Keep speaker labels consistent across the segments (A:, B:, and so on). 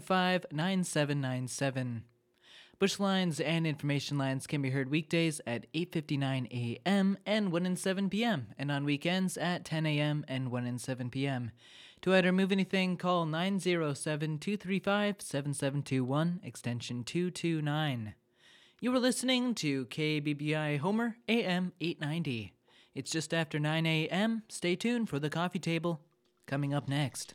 A: 9797. Bush lines and information lines can be heard weekdays at 8:59 a.m. and 1 and 7 p.m. and on weekends at 10 a.m. and 1 and 7 p.m. To add or move anything, call 907-235-7721 extension 229. You are listening to KBBI Homer AM 890. It's just after 9 a.m. Stay tuned for the coffee table coming up next.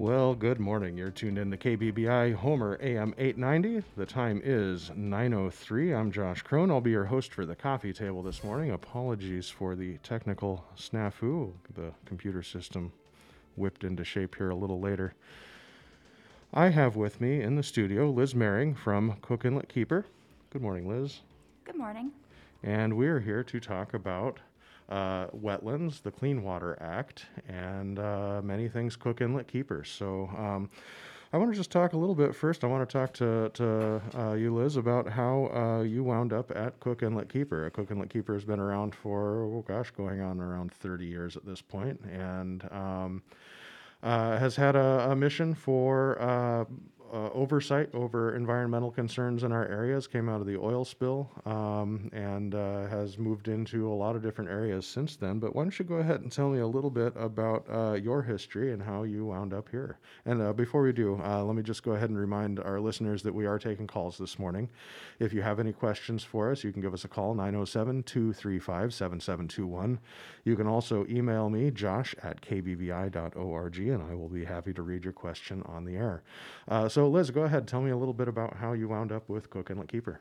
B: Well, good morning. You're tuned in to KBBI Homer AM 890. The time is 9:03. I'm Josh Crone. I'll be your host for the coffee table this morning. Apologies for the technical snafu. The computer system whipped into shape here a little later. I have with me in the studio Liz Mehring from Cook Inlet Keeper. Good morning, Liz.
C: Good morning.
B: And we're here to talk about uh, wetlands, the Clean Water Act, and uh, many things Cook Inlet Keepers. So um, I want to just talk a little bit first. I want to talk to, to uh, you, Liz, about how uh, you wound up at Cook Inlet Keeper. A Cook Inlet Keeper has been around for, oh gosh, going on around 30 years at this point, and um, uh, has had a, a mission for uh, oversight over environmental concerns in our areas came out of the oil spill um, and uh, has moved into a lot of different areas since then. But why don't you go ahead and tell me a little bit about uh, your history and how you wound up here? And uh, before we do, uh, let me just go ahead and remind our listeners that we are taking calls this morning. If you have any questions for us, you can give us a call 907 235 7721. You can also email me, josh at kbbi.org, and I will be happy to read your question on the air. Uh, so, Liz, go ahead. Tell me a little bit about how you wound up with Cook Inlet Keeper.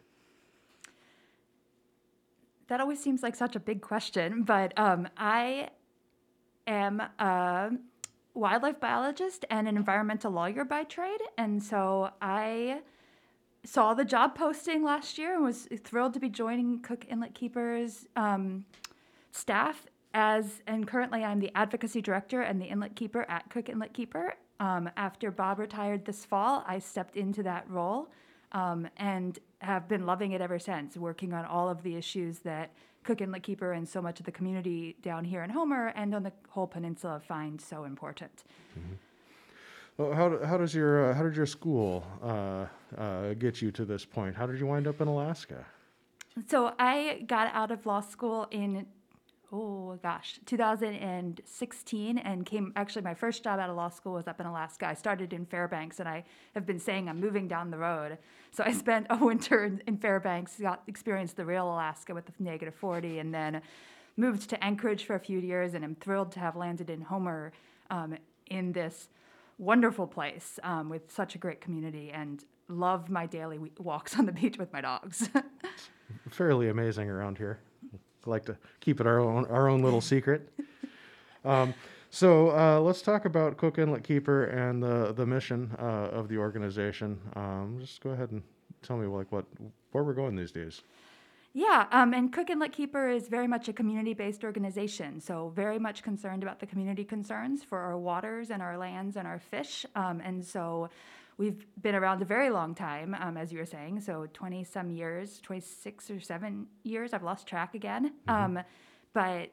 C: That always seems like such a big question, but um, I am a wildlife biologist and an environmental lawyer by trade. And so I saw the job posting last year and was thrilled to be joining Cook Inlet Keeper's um, staff as, and currently I'm the advocacy director and the inlet keeper at Cook Inlet Keeper. Um, after Bob retired this fall, I stepped into that role um, and have been loving it ever since, working on all of the issues that Cook Inlet Keeper and so much of the community down here in Homer and on the whole peninsula find so important.
B: Well, how, how does your uh, how did your school uh, uh, get you to this point? How did you wind up in Alaska?
C: So I got out of law school in oh gosh. 2016 and came actually my first job out of law school was up in alaska. I started in fairbanks and i have been saying i'm moving down the road. So i spent a winter in, fairbanks got experienced the real alaska with the negative 40 and then moved to anchorage for a few years and I'm thrilled to have landed in homer um, in this wonderful place um, with such a great community and love my daily walks on the beach with my dogs.
B: Fairly amazing around here. Like to keep it our own our own little secret. Um, so uh, let's talk about Cook Inlet Keeper and the the mission uh, of the organization. Um, just go ahead and tell me like what where we're going these days.
C: Yeah, um, and Cook Inlet Keeper is very much a community based organization, so very much concerned about the community concerns for our waters and our lands and our fish. Um, and so we've been around a very long time, um, as you were saying, so 20 some years, 26 or 7 years, I've lost track again. Um, but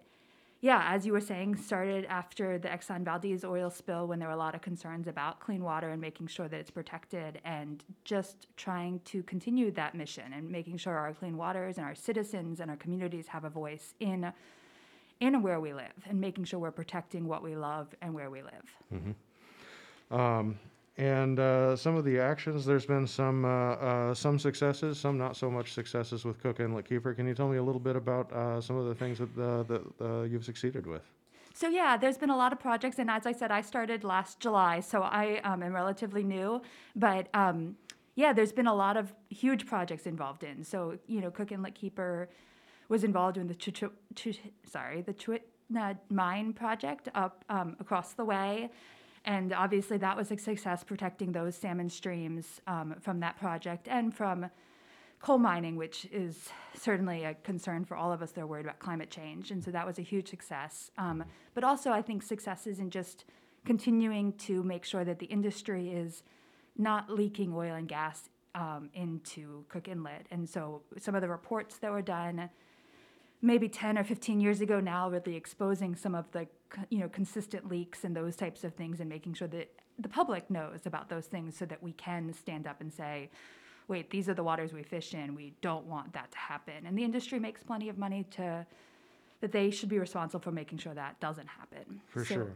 C: yeah, as you were saying, started after the Exxon Valdez oil spill when there were a lot of concerns about clean water and making sure that it's protected and just trying to continue that mission and making sure our clean waters and our citizens and our communities have a voice in in where we live and making sure we're protecting what we love and where we live.
B: Um, and uh, some of the actions, there's been some uh, uh, some successes, some not so much successes with Cook Inlet Keeper. Can you tell me a little bit about uh, some of the things that, uh, that uh, you've succeeded with?
C: So yeah, there's been a lot of projects, and as I said, I started last July, so I um, am relatively new. But um, yeah, there's been a lot of huge projects involved in. So you know, Cook Inlet Keeper was involved in the Chu- sorry the Chuitna mine project up um, across the way, and obviously that was a success protecting those salmon streams um, from that project and from coal mining, which is certainly a concern for all of us that are worried about climate change. And so that was a huge success. Um, but also, I think successes in just continuing to make sure that the industry is not leaking oil and gas um, into Cook Inlet. And so some of the reports that were done maybe 10 or 15 years ago now really exposing some of the you know consistent leaks and those types of things and making sure that the public knows about those things so that we can stand up and say wait these are the waters we fish in. We don't want that to happen. And the industry makes plenty of money to that they should be responsible for making sure that doesn't happen.
B: For
C: So-
B: sure.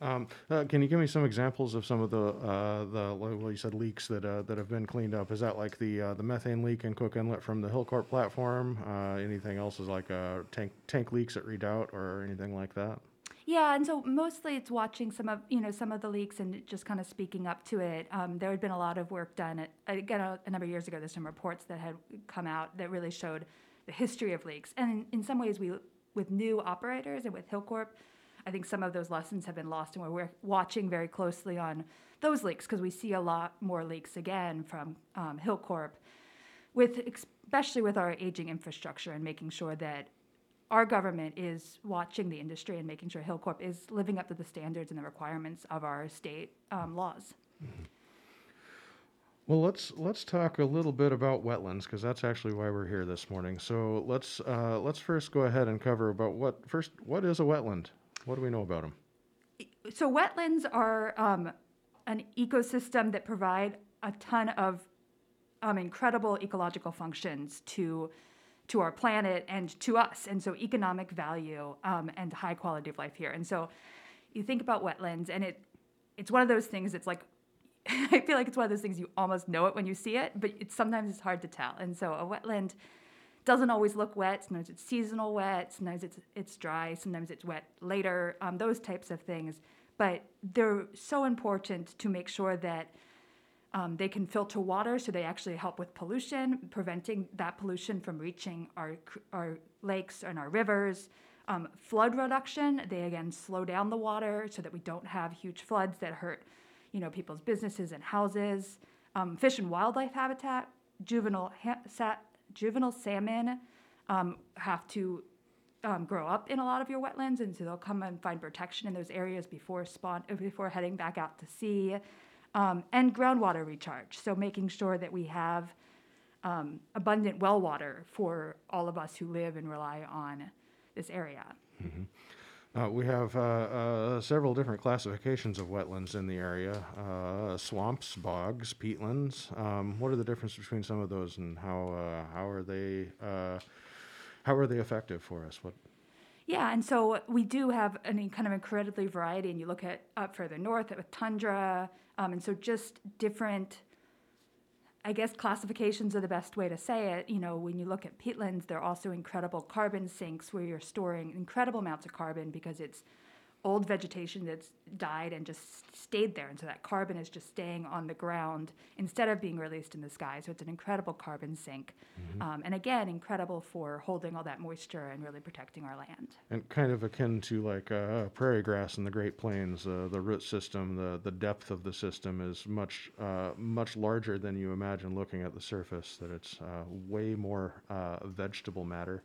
B: Um, uh, can you give me some examples of some of the uh, the well you said leaks that uh, that have been cleaned up? Is that like the uh, the methane leak in Cook Inlet from the Hilcorp platform? Uh, anything else is like uh, tank tank leaks at Redoubt or anything like that?
C: Yeah, and so mostly it's watching some of you know some of the leaks and just kind of speaking up to it. Um, there had been a lot of work done. At, again, a, a number of years ago, there's some reports that had come out that really showed the history of leaks. And in, in some ways, we with new operators and with Hilcorp, I think some of those lessons have been lost, and we're, watching very closely on those leaks because we see a lot more leaks again from um, Hilcorp, with especially with our aging infrastructure and making sure that our government is watching the industry and making sure Hilcorp is living up to the standards and the requirements of our state um, laws.
B: Well, let's let's talk a little bit about wetlands because that's actually why we're here this morning. So let's uh, let's first go ahead and cover about what first what is a wetland? What do we know about them?
C: So wetlands are um, an ecosystem that provide a ton of um, incredible ecological functions to to our planet and to us, and so economic value um, and high quality of life here. And so you think about wetlands, and it it's one of those things that's like I feel like it's one of those things you almost know it when you see it, but it's sometimes it's hard to tell. And so a wetland doesn't always look wet. Sometimes it's seasonal wet. Sometimes it's it's dry. Sometimes it's wet later. Um, those types of things. But they're so important to make sure that um, they can filter water, so they actually help with pollution, preventing that pollution from reaching our our lakes and our rivers. Um, flood reduction. They again slow down the water so that we don't have huge floods that hurt, you know, people's businesses and houses. Um, fish and wildlife habitat. Juvenile ha- sat, juvenile salmon um, have to um, grow up in a lot of your wetlands, and so they'll come and find protection in those areas before spawn before heading back out to sea, um, and groundwater recharge. So making sure that we have um, abundant well water for all of us who live and rely on this area.
B: Uh, we have uh, uh, several different classifications of wetlands in the area uh, swamps, bogs, peatlands. Um, what are the difference between some of those and how, uh, how, are, they, uh, how are they effective for us? What,
C: Yeah, and so we do have an kind of incredibly variety, and you look at up further north with tundra, um, and so just different. I guess classifications are the best way to say it. You know, when you look at peatlands, they're also incredible carbon sinks where you're storing incredible amounts of carbon because it's old vegetation that's died and just stayed there. And so that carbon is just staying on the ground instead of being released in the sky. So it's an incredible carbon sink. Um, and again, incredible for holding all that moisture and really protecting our land.
B: and kind of akin to like uh, prairie grass in the Great Plains, uh, the root system, the, the depth of the system is much uh, much larger than you imagine looking at the surface. That it's uh, way more uh, vegetable matter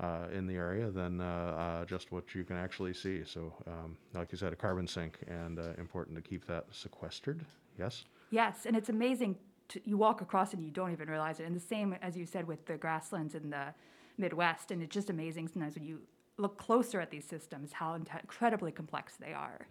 B: uh, in the area than uh, uh, just what you can actually see. So, um, like you said, a carbon sink, and uh, important to keep that sequestered. Yes.
C: Yes, and it's amazing. To, you walk across and you don't even realize it. And the same as you said with the grasslands in the Midwest. And it's just amazing sometimes when you look closer at these systems how incredibly complex they are.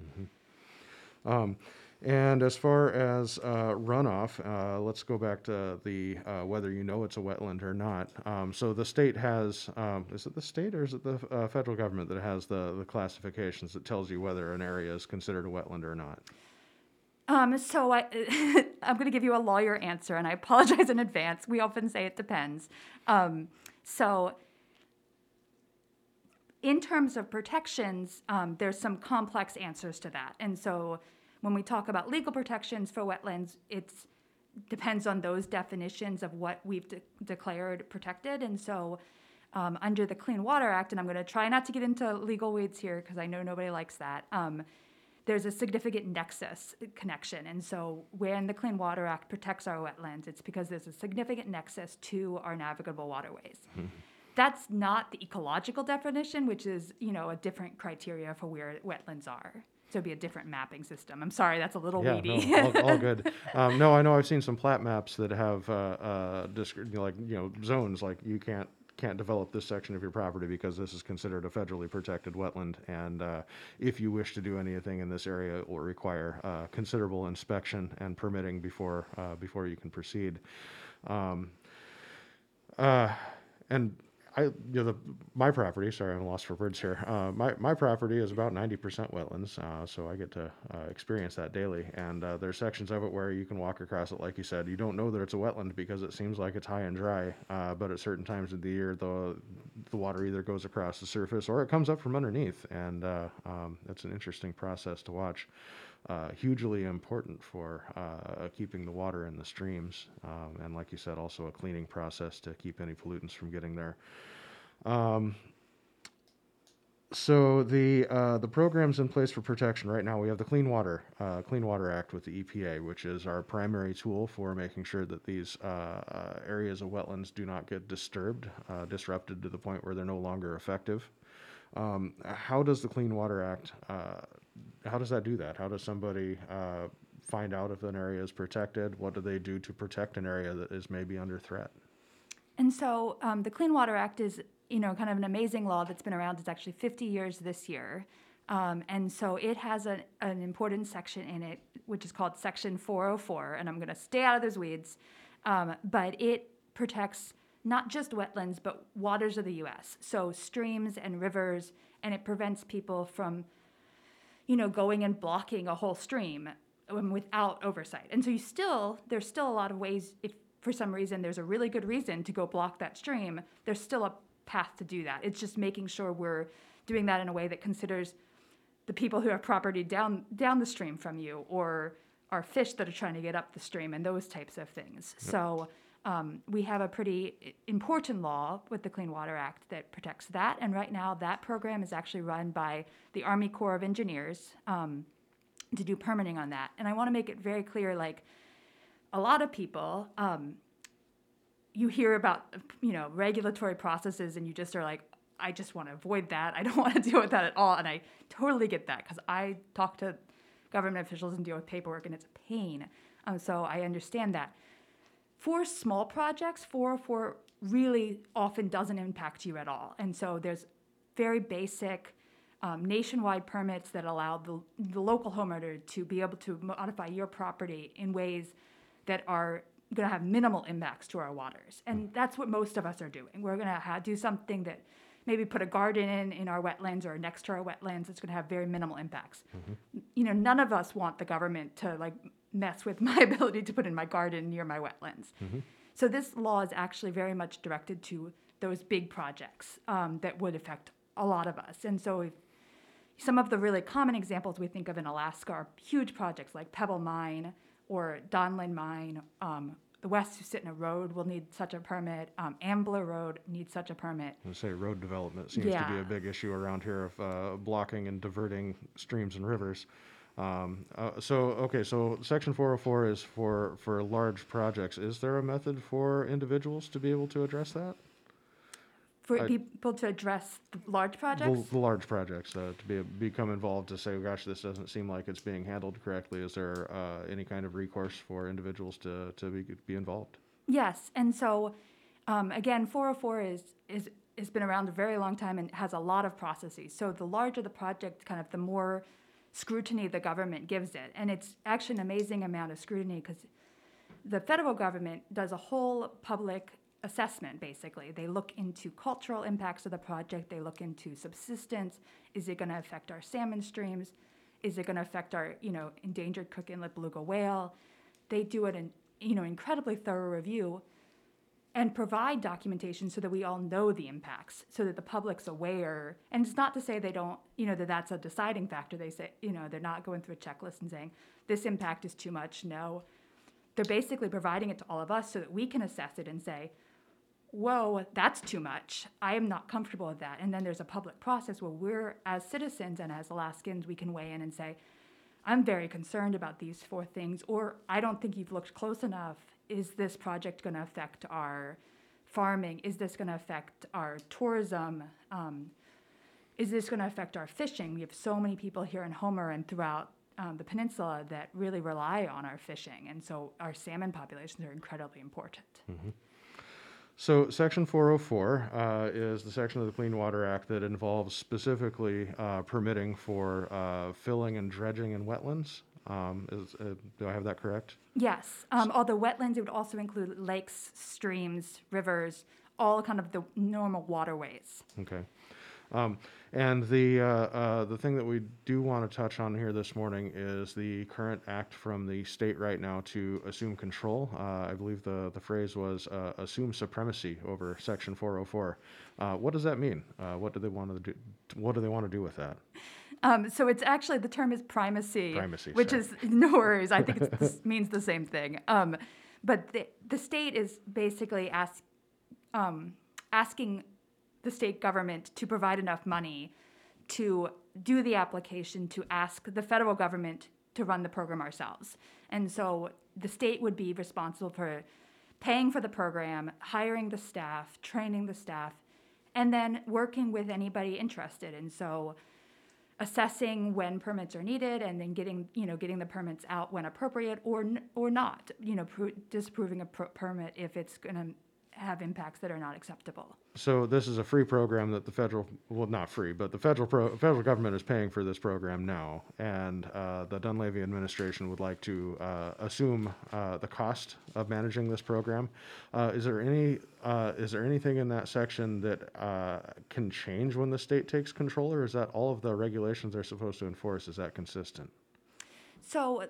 B: And as far as uh, runoff, uh, let's go back to the uh, whether you know it's a wetland or not. Um, so the state has, um, is it the state or is it the uh, federal government that has the, the classifications that tells you whether an area is considered a wetland or not?
C: Um, so I, I'm going to give you a lawyer answer, and I apologize in advance. We often say it depends. Um, so, in terms of protections, um, there's some complex answers to that. And so, when we talk about legal protections for wetlands, it depends on those definitions of what we've de- declared protected. And so, um, under the Clean Water Act, and I'm going to try not to get into legal weeds here because I know nobody likes that. Um, there's a significant nexus connection. And so when the Clean Water Act protects our wetlands, it's because there's a significant nexus to our navigable waterways. That's not the ecological definition, which is, you know, a different criteria for where wetlands are. So it'd be a different mapping system. I'm sorry, that's a little
B: Yeah,
C: weedy.
B: no, all, all good. Um, no, I know I've seen some plat maps that have uh, uh, disc- like you know zones like you can't can't develop this section of your property because this is considered a federally protected wetland, and uh, if you wish to do anything in this area, it will require uh, considerable inspection and permitting before uh, before you can proceed. Um, uh, and I, you know, the, my property, sorry, I'm lost for words here. Uh, my, my property is about 90% wetlands, uh, so I get to uh, experience that daily. And uh, there's sections of it where you can walk across it, like you said. You don't know that it's a wetland because it seems like it's high and dry, uh, but at certain times of the year, the, the water either goes across the surface or it comes up from underneath. And uh, um, that's an interesting process to watch. Uh, hugely important for uh, keeping the water in the streams, um, and like you said, also a cleaning process to keep any pollutants from getting there. Um, so the uh, the programs in place for protection right now we have the Clean Water uh, Clean Water Act with the EPA, which is our primary tool for making sure that these uh, uh, areas of wetlands do not get disturbed, uh, disrupted to the point where they're no longer effective. Um, how does the Clean Water Act? Uh, how does that do that? How does somebody find out if an area is protected? What do they do to protect an area that is maybe under threat?
C: And so um, the Clean Water Act is, you know, kind of an amazing law that's been around. It's actually 50 years this year. Um, and so it has a, an important section in it, which is called Section 404. And I'm going to stay out of those weeds. Um, but it protects not just wetlands, but waters of the U.S., so streams and rivers. And it prevents people from, you know, going and blocking a whole stream um, without oversight. And so you still, there's still a lot of ways, if for some reason there's a really good reason to go block that stream, there's still a path to do that. It's just making sure we're doing that in a way that considers the people who have property down down the stream from you or are fish that are trying to get up the stream and those types of things. So um, we have a pretty important law with the Clean Water Act that protects that. And right now, that program is actually run by the Army Corps of Engineers um, to do permitting on that. And I want to make it very clear, like a lot of people, um, you hear about you know regulatory processes, and you just are like, I just want to avoid that. I don't want to deal with that at all. And I totally get that because I talk to government officials and deal with paperwork and it's a pain. Um, so I understand that. For small projects, 404 really often doesn't impact you at all. And so there's very basic um, nationwide permits that allow the, the local homeowner to be able to modify your property in ways that are going to have minimal impacts to our waters. And that's what most of us are doing. We're going to ha- do something that maybe put a garden in in our wetlands or next to our wetlands. It's going to have very minimal impacts. You know, none of us want the government to like mess with my ability to put in my garden near my wetlands. So this law is actually very much directed to those big projects um, that would affect a lot of us. And so if some of the really common examples we think of in Alaska are huge projects like Pebble Mine or Donlin Mine. Um, the West Susitna Road will need such a permit. Um, Ambler Road needs such a permit.
B: I say road development seems to be a big issue around here of uh, blocking and diverting streams and rivers. Um, uh, so, okay, so section 404 is for, for large projects. Is there a method for individuals to be able to address that?
C: For
B: I-
C: people to address the large
B: The,
C: projects,
B: the large projects, uh, to be, become involved to say, gosh, this doesn't seem like it's being handled correctly. Is there uh, any kind of recourse for individuals to, to be, be involved?
C: yes. And so, um, again, 404 is is has been around a very long time and has a lot of processes. So the larger the project, kind of the more scrutiny the government gives it, and it's actually an amazing amount of scrutiny because the federal government does a whole public assessment basically. They look into cultural impacts of the project. They look into subsistence. Is it going to affect our salmon streams? Is it going to affect our you know endangered cook inlet beluga whale? They do it in you know incredibly thorough review and provide documentation so that we all know the impacts so that the public's aware. And it's not to say they don't you know that that's a deciding factor. They say you know they're not going through a checklist and saying this impact is too much. No. They're basically providing it to all of us so that we can assess it and say whoa that's too much. I am not comfortable with that. And then there's a public process where we're as citizens and as alaskans we can weigh in and say i'm very concerned about these four things or i don't think you've looked close enough. Is this project going to affect our farming? Is this going to affect our tourism? Um, is this going to affect our fishing? We have so many people here in homer and throughout um, the peninsula that really rely on our fishing. And so our salmon populations are incredibly important
B: So, Section 404 uh, is the section of the Clean Water Act that involves specifically uh, permitting for uh, filling and dredging in wetlands. Um, is, uh, do I have that correct?
C: Yes, um, although wetlands, it would also include lakes, streams, rivers, all kind of the normal waterways.
B: Okay. Um, and the, uh, uh, the thing that we do want to touch on here this morning is the current act from the state right now to assume control. Uh, I believe the, the phrase was uh, assume supremacy over Section 404. Uh, what does that mean? Uh, what do they want to do? What do they want to do with that?
C: Um, so it's actually the term is primacy,
B: Primacy,
C: which
B: sorry.
C: is no worries. I think it means the same thing. Um, but the the state is basically ask, um, asking the state government to provide enough money to do the application to ask the federal government to run the program ourselves. And so the state would be responsible for paying for the program, hiring the staff, training the staff, and then working with anybody interested. And so assessing when permits are needed and then getting you know getting the permits out when appropriate or or not you know pro- disapproving a permit if it's going to have impacts that are not acceptable
B: So this is a free program that the federal, well, not free, but the federal pro, federal government is paying for this program now, and uh, the Dunleavy administration would like to uh, assume uh, the cost of managing this program. Uh, is there any, uh, is there anything in that section that uh, can change when the state takes control, or is that all of the regulations they're supposed to enforce? Is that consistent?
C: so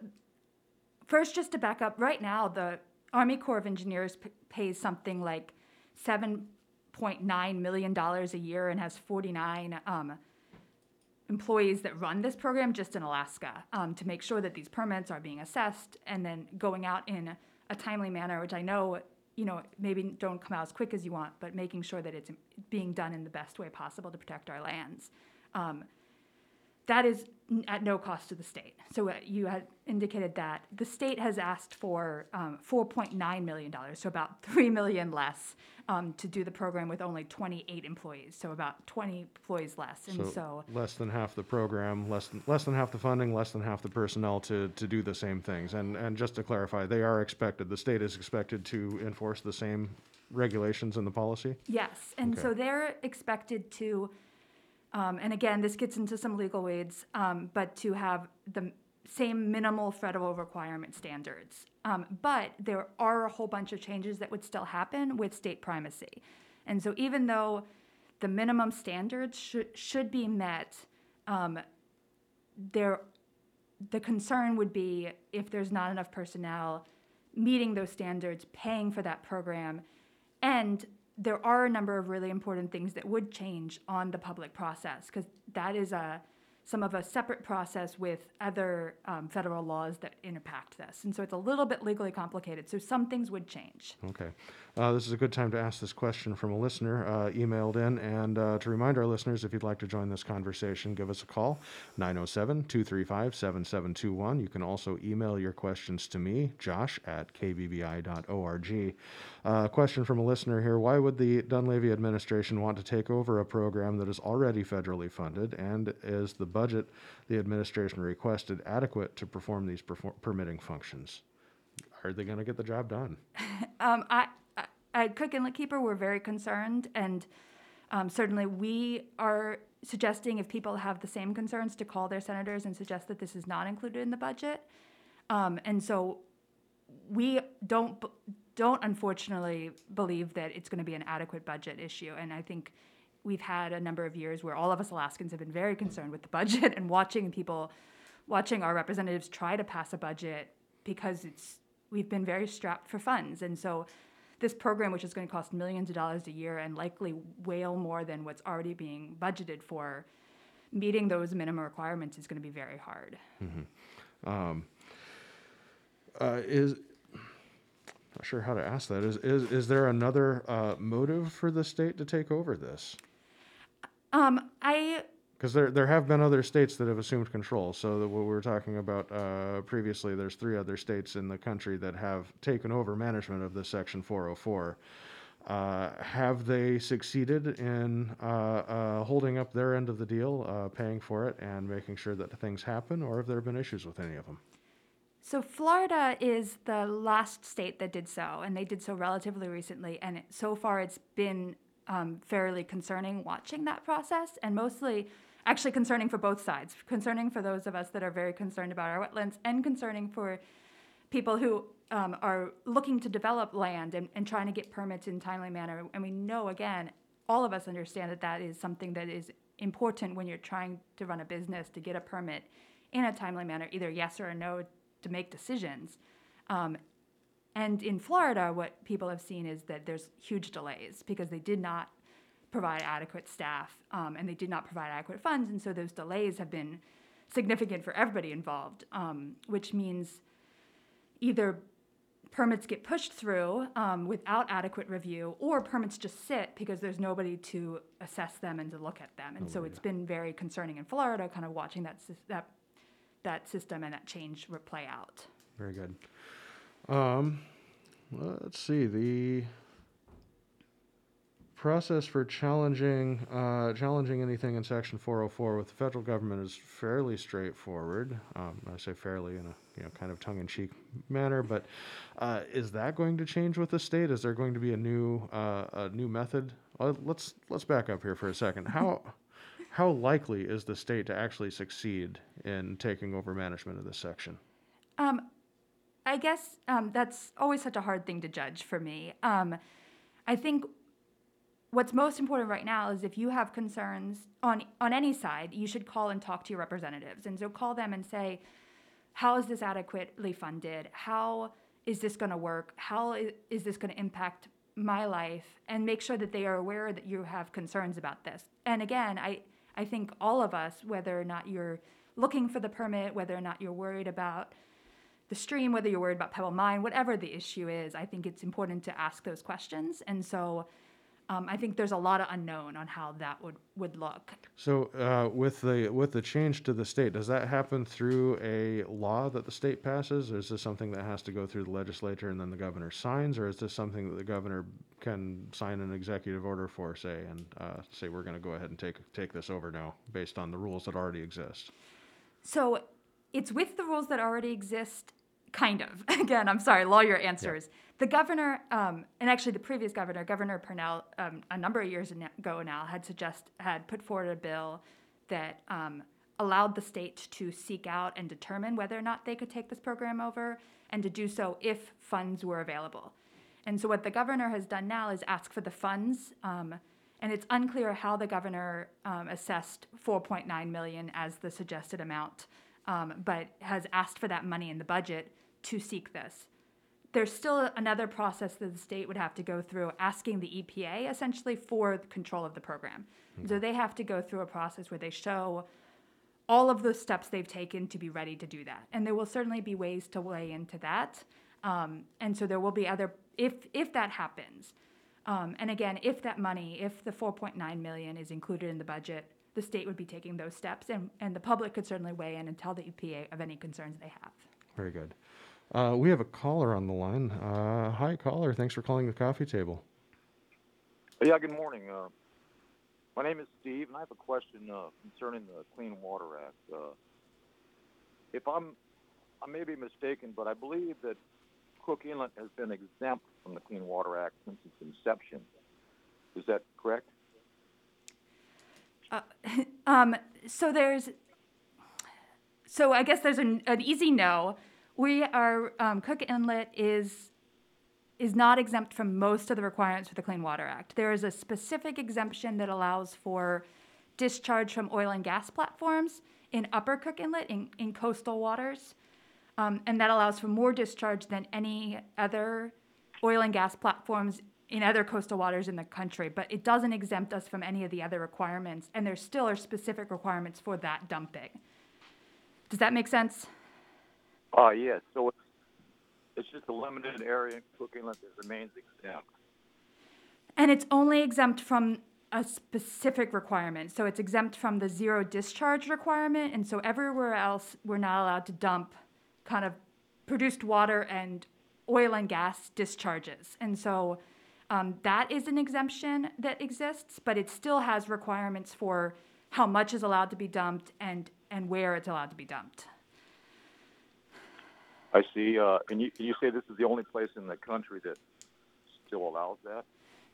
C: first just to back up right now the army corps of engineers p- pays something like 7.9 million dollars a year and has 49 um, employees that run this program just in Alaska um, to make sure that these permits are being assessed and then going out in a timely manner, which I know, you know, maybe don't come out as quick as you want, but making sure that it's being done in the best way possible to protect our lands. Um, that is at no cost to the state. So uh, you had indicated that the state has asked for um, 4.9 million dollars, so about three million less, um, to do the program with only 28 employees, so about 20 employees less. And so,
B: less than half the program, less than, less than half the funding, less than half the personnel to, to do the same things. And, and just to clarify, they are expected, the state is expected to enforce the same regulations in the policy?
C: yes, and
B: Okay.
C: so they're expected to, um, and again, this gets into some legal weeds, um, but to have the same minimal federal requirement standards. Um, but there are a whole bunch of changes that would still happen with state primacy. And so even though the minimum standards should, should be met, um, there, the concern would be if there's not enough personnel meeting those standards, paying for that program, and there are a number of really important things that would change on the public process because that is a some of a separate process with other um, federal laws that impact this, and so it's a little bit legally complicated. So some things would change.
B: Okay. Uh, this is a good time to ask this question from a listener uh, emailed in. And uh, to remind our listeners, if you'd like to join this conversation, give us a call 907 235 7721. You can also email your questions to me, Josh at kbbi.org. Uh, question from a listener here Why would the Dunleavy administration want to take over a program that is already federally funded? And is the budget the administration requested adequate to perform these permitting functions? Are they going to get the job done?
C: Um, I, I, Cook Inlet Keeper, we're very concerned, and um, certainly we are suggesting if people have the same concerns to call their senators and suggest that this is not included in the budget. Um, and so we don't don't unfortunately believe that it's going to be an adequate budget issue, and I think we've had a number of years where all of us Alaskans have been very concerned with the budget and watching people, watching our representatives try to pass a budget because it's we've been very strapped for funds, and so this program, which is going to cost millions of dollars a year and likely way more than what's already being budgeted for, meeting those minimum requirements is going to be very hard.
B: uh, is not sure how to ask that. Is is is there another uh, motive for the state to take over this?
C: Um, I
B: Because there there have been other states that have assumed control. So that what we were talking about uh, previously, there's three other states in the country that have taken over management of this Section 404. Uh, have they succeeded in uh, uh, holding up their end of the deal, uh, paying for it, and making sure that things happen, or have there been issues with any of them?
C: So Florida is the last state that did so, and they did so relatively recently. And it, so far, it's been um, fairly concerning watching that process, and mostly actually concerning for both sides. Concerning for those of us that are very concerned about our wetlands, and concerning for people who um, are looking to develop land and, and trying to get permits in timely manner. And we know, again, all of us understand that that is something that is important when you're trying to run a business to get a permit in a timely manner, either yes or no, to make decisions. Um, and in Florida, what people have seen is that there's huge delays because they did not provide adequate staff um, and they did not provide adequate funds. And so those delays have been significant for everybody involved, um, which means either permits get pushed through um, without adequate review or permits just sit because there's nobody to assess them and to look at them. And so it's been very concerning in Florida, kind of watching that, that, that system and that change play out.
B: Very good. Um, let's see the process for challenging uh, challenging anything in Section 404 with the federal government is fairly straightforward. Um, I say fairly in a you know kind of tongue-in-cheek manner, but uh, is that going to change with the state? Is there going to be a new uh, a new method? Let's let's back up here for a second. How how likely is the state to actually succeed in taking over management of this section?
C: Um, I guess um, that's always such a hard thing to judge for me. Um, I think what's most important right now is if you have concerns on on any side, you should call and talk to your representatives. And so call them and say, how is this adequately funded? How is this going to work? How is, is this going to impact my life? And make sure that they are aware that you have concerns about this. And again, I I think all of us, whether or not you're looking for the permit, whether or not you're worried about the stream, whether you're worried about Pebble Mine, whatever the issue is, I think it's important to ask those questions. And so um, I think there's a lot of unknown on how that would, would look.
B: So uh, with the with the change to the state, does that happen through a law that the state passes, or is this something that has to go through the legislature and then the governor signs, or is this something that the governor can sign an executive order for, say, and uh, say we're going to go ahead and take take this over now based on the rules that already exist?
C: So it's with the rules that already exist, kind of. Again, I'm sorry, lawyer answers. The governor, um, and actually the previous governor, Governor Parnell, um, a number of years ago now, had suggest had put forward a bill that um, allowed the state to seek out and determine whether or not they could take this program over, and to do so if funds were available. And so what the governor has done now is ask for the funds. Um, and it's unclear how the governor um, assessed 4.9 million as the suggested amount, um, but has asked for that money in the budget to seek this there's still another process that the state would have to go through asking the EPA essentially for control of the program. Mm-hmm. So they have to go through a process where they show all of the steps they've taken to be ready to do that. And there will certainly be ways to weigh into that. Um, and so there will be other if if that happens. Um, and again, if that money, if the 4.9 million is included in the budget, the state would be taking those steps, and, and the public could certainly weigh in and tell the EPA of any concerns they have.
B: Very good. Uh, we have a caller on the line. Uh, hi, caller. Thanks for calling the coffee table.
D: Yeah, good morning. Uh, my name is Steve, and I have a question uh, concerning the Clean Water Act. Uh, if I'm, I may be mistaken, but I believe that Cook Inlet has been exempt from the Clean Water Act since its inception. Is that correct?
C: Uh, um, so there's, so I guess there's an, an easy no we are um, Cook Inlet is is not exempt from most of the requirements for the Clean Water Act. There is a specific exemption that allows for discharge from oil and gas platforms in Upper Cook Inlet in, in coastal waters, um, and that allows for more discharge than any other oil and gas platforms in other coastal waters in the country. But it doesn't exempt us from any of the other requirements, and there still are specific requirements for that dumping. Does that make sense?
D: Ah, yes. So it's, it's just a limited area in Cook Inlet that remains exempt.
C: And it's only exempt from a specific requirement. So it's exempt from the zero discharge requirement. And so everywhere else, we're not allowed to dump kind of produced water and oil and gas discharges. And so um, that is an exemption that exists, but it still has requirements for how much is allowed to be dumped and, and where it's allowed to be dumped.
D: I see. Uh, and you, you say this is the only place in the country that still allows that?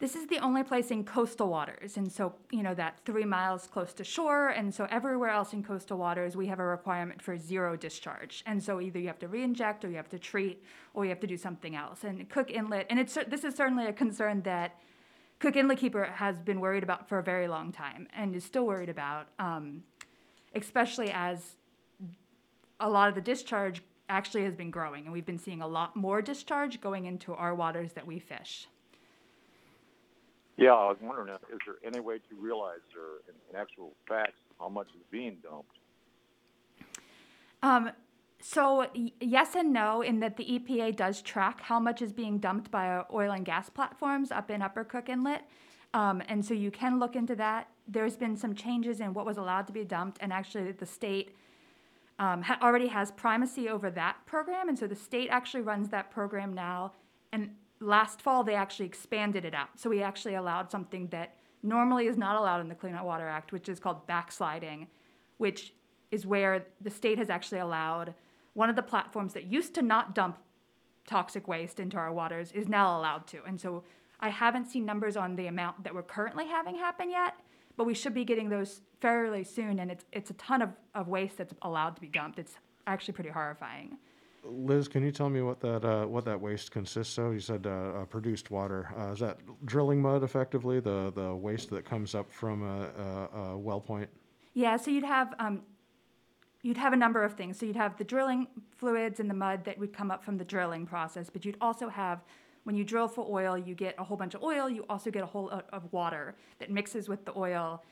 C: This is the only place in coastal waters. And so, you know, that three miles close to shore. And so, everywhere else in coastal waters, we have a requirement for zero discharge. And so, either you have to re inject or you have to treat or you have to do something else. And Cook Inlet, and it's, this is certainly a concern that Cook Inlet Keeper has been worried about for a very long time and is still worried about, um, especially as a lot of the discharge actually has been growing, and we've been seeing a lot more discharge going into our waters that we fish.
D: Yeah, I was wondering, uh, is there any way to realize or in, in actual facts how much is being dumped?
C: Um, so y- yes and no, in that the EPA does track how much is being dumped by oil and gas platforms up in Upper Cook Inlet, um, and so you can look into that. There's been some changes in what was allowed to be dumped, and actually the state um, ha- already has primacy over that program, and so the state actually runs that program now. And last fall, they actually expanded it out. So we actually allowed something that normally is not allowed in the Clean Water Act, which is called backsliding, which is where the state has actually allowed one of the platforms that used to not dump toxic waste into our waters is now allowed to. And so I haven't seen numbers on the amount that we're currently having happen yet, but we should be getting those fairly soon. And it's it's a ton of, of waste that's allowed to be dumped. It's actually pretty horrifying.
B: Liz, can you tell me what that uh, what that waste consists of? You said uh, uh, produced water. Uh, is that drilling mud, effectively, the the waste that comes up from a, a, a well point?
C: Yeah. So you'd have um, you'd have a number of things. So you'd have the drilling fluids and the mud that would come up from the drilling process, but you'd also have when you drill for oil, you get a whole bunch of oil. You also get a whole lot of water that mixes with the oil,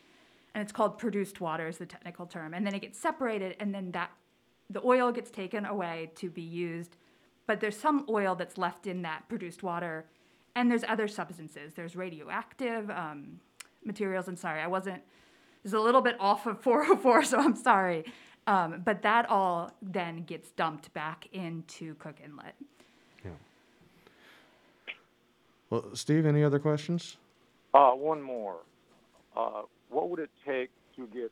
C: and it's called produced water is the technical term. And then it gets separated, and then that the oil gets taken away to be used. But there's some oil that's left in that produced water, and there's other substances. There's radioactive um, materials. And sorry, I wasn't. Is a little bit off of 404, so I'm sorry. Um, but that all then gets dumped back into Cook Inlet.
B: Yeah. Well, Steve, any other questions?
D: Uh, one more. Uh, what would it take to get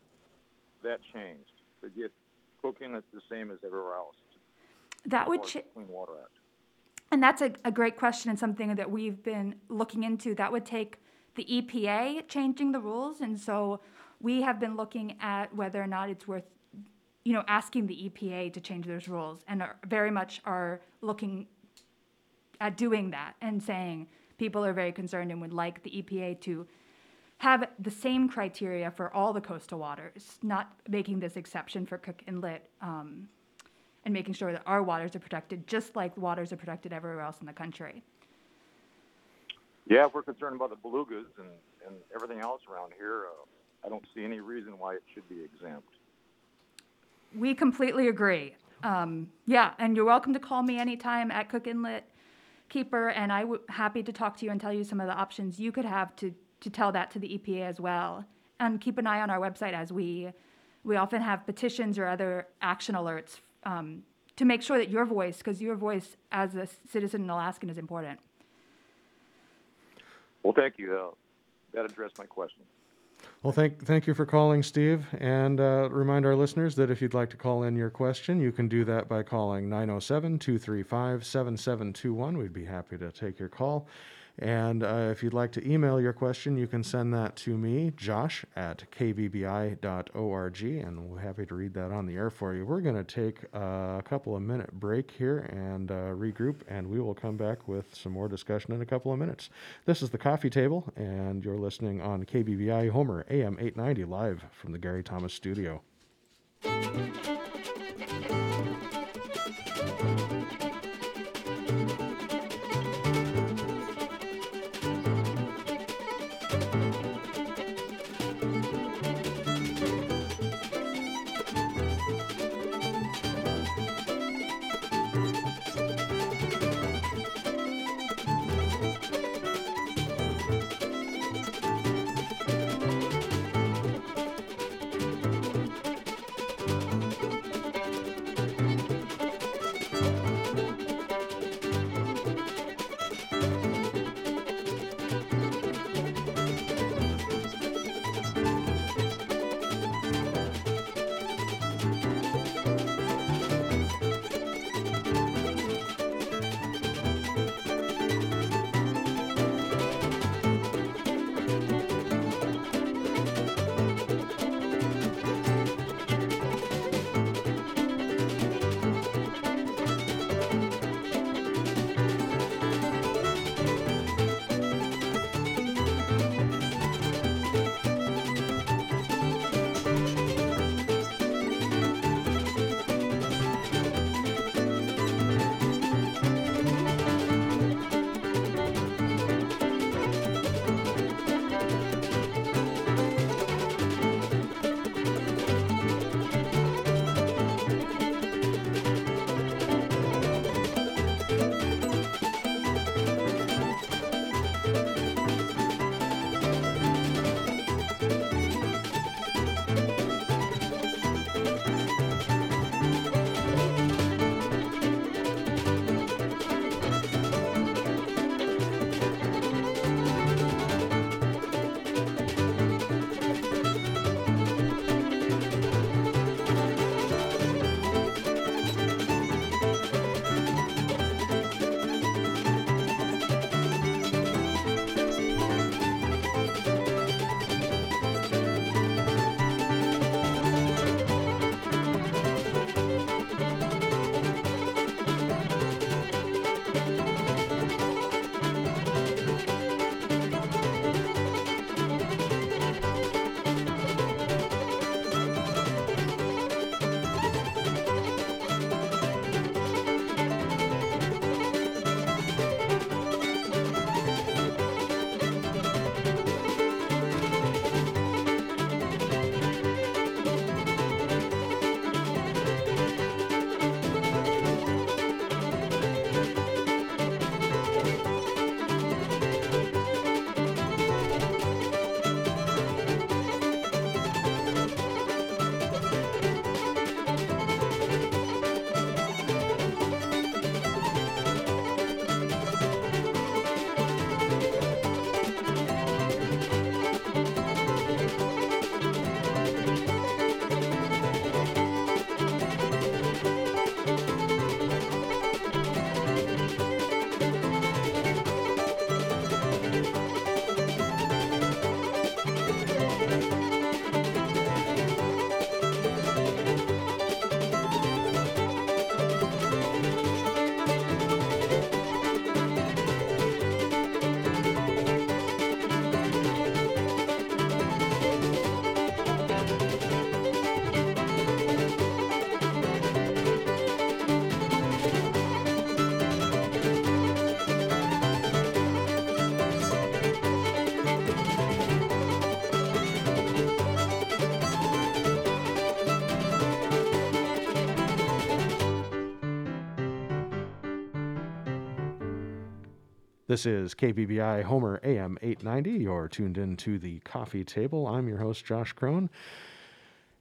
D: that changed? To get Cook Inlet the same as everywhere else?
C: That would
D: Or
C: ch-
D: Clean Water Act.
C: And that's a, a great question and something that we've been looking into. That would take the EPA changing the rules. And so we have been looking at whether or not it's worth, you know, asking the EPA to change those rules and are very much are looking at doing that and saying people are very concerned and would like the EPA to have the same criteria for all the coastal waters, not making this exception for Cook Inlet. Um, and making sure that our waters are protected just like the waters are protected everywhere else in the country.
D: Yeah, if we're concerned about the belugas and, and everything else around here, uh, I don't see any reason why it should be exempt.
C: We completely agree. Um, yeah, and you're welcome to call me anytime at Cook Inlet Keeper, and I'm w- happy to talk to you and tell you some of the options you could have to, to tell that to the EPA as well. And keep an eye on our website as we we often have petitions or other action alerts um, to make sure that your voice, because your voice as a citizen in Alaskan is important.
D: Well, thank you. Uh, that addressed my question.
B: Well, thank, thank you for calling, Steve. And uh, remind our listeners that if you'd like to call in your question, you can do that by calling 907 235 7721. We'd be happy to take your call. And uh, if you'd like to email your question, you can send that to me, Josh at kbbi.org, and we're happy to read that on the air for you. We're going to take a couple of minute break here and uh, regroup, and we will come back with some more discussion in a couple of minutes. This is the Coffee Table, and you're listening on KBBI Homer AM 890 live from the Gary Thomas Studio. This is KBBI Homer AM 890. You're tuned in to the coffee table. I'm your host, Josh Crone.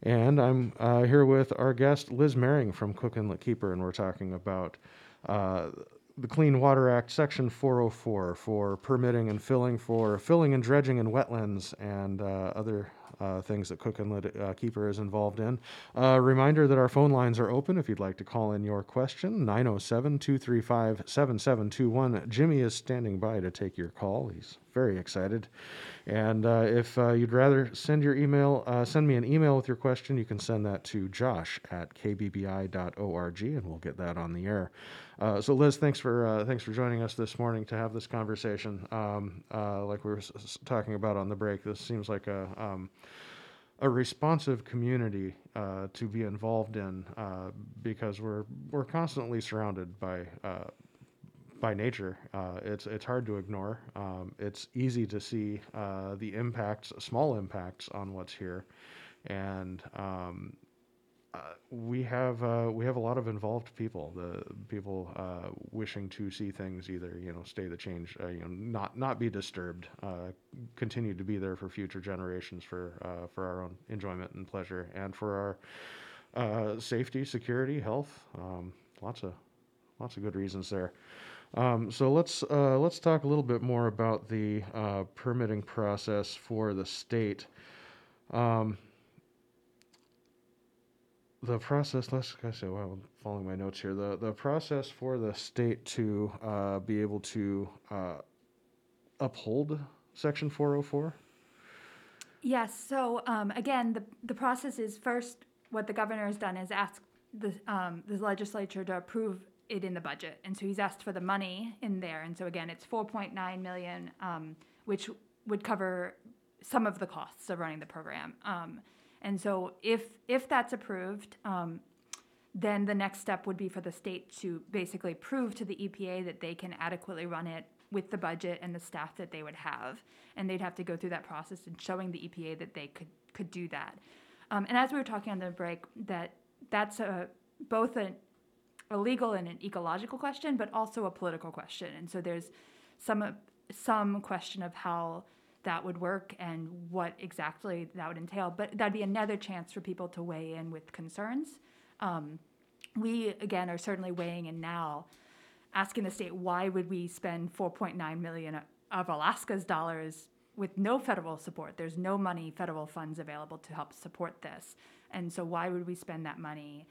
B: And I'm uh, here with our guest, Liz Mering from Cook Inlet Keeper, and we're talking about uh, the Clean Water Act, Section 404, for permitting and filling for filling and dredging in wetlands and uh, other uh, things that Cook Inlet uh, Keeper is involved in. Uh, reminder that our phone lines are open if you'd like to call in your question 907 235 7721. Jimmy is standing by to take your call. He's very excited. And uh, if uh, you'd rather send your email, uh, send me an email with your question, you can send that to josh at kbbi.org and we'll get that on the air. Uh, so Liz, thanks for uh, thanks for joining us this morning to have this conversation. Um, uh, like we were s- talking about on the break, this seems like a um, a responsive community uh, to be involved in uh, because we're we're constantly surrounded by uh, by nature. It's it's hard to ignore. Um, it's easy to see the impacts, small impacts on what's here, and um, we have uh, we have a lot of involved people. The people uh, wishing to see things either you know stay the change, uh, you know not not be disturbed, uh, continue to be there for future generations for uh, for our own enjoyment and pleasure, and for our uh, safety, security, health. Um, lots of lots of good reasons there. Um, so let's let's talk a little bit more about the permitting process for the state. Um, the process, let's I say, well, I'm following my notes here. The the process for the state to uh, be able to uh, uphold Section 404.
C: Yes. So um, again, the the process is first what the governor has done is ask the um, the legislature to approve it in the budget, and so he's asked for the money in there. And so again, it's 4.9 million, um, which would cover some of the costs of running the program. Um, and so if if that's approved, um, then the next step would be for the state to basically prove to the EPA that they can adequately run it with the budget and the staff that they would have, and they'd have to go through that process and showing the EPA that they could could do that. Um, and as we were talking on the break, that that's a both a, a legal and an ecological question, but also a political question. And so there's some some question of how that would work and what exactly that would entail. But that'd be another chance for people to weigh in with concerns. Um, we again are certainly weighing in now, asking the state why would we spend 4.9 million of Alaska's dollars with no federal support? There's no money, federal funds available to help support this, and so why would we spend that money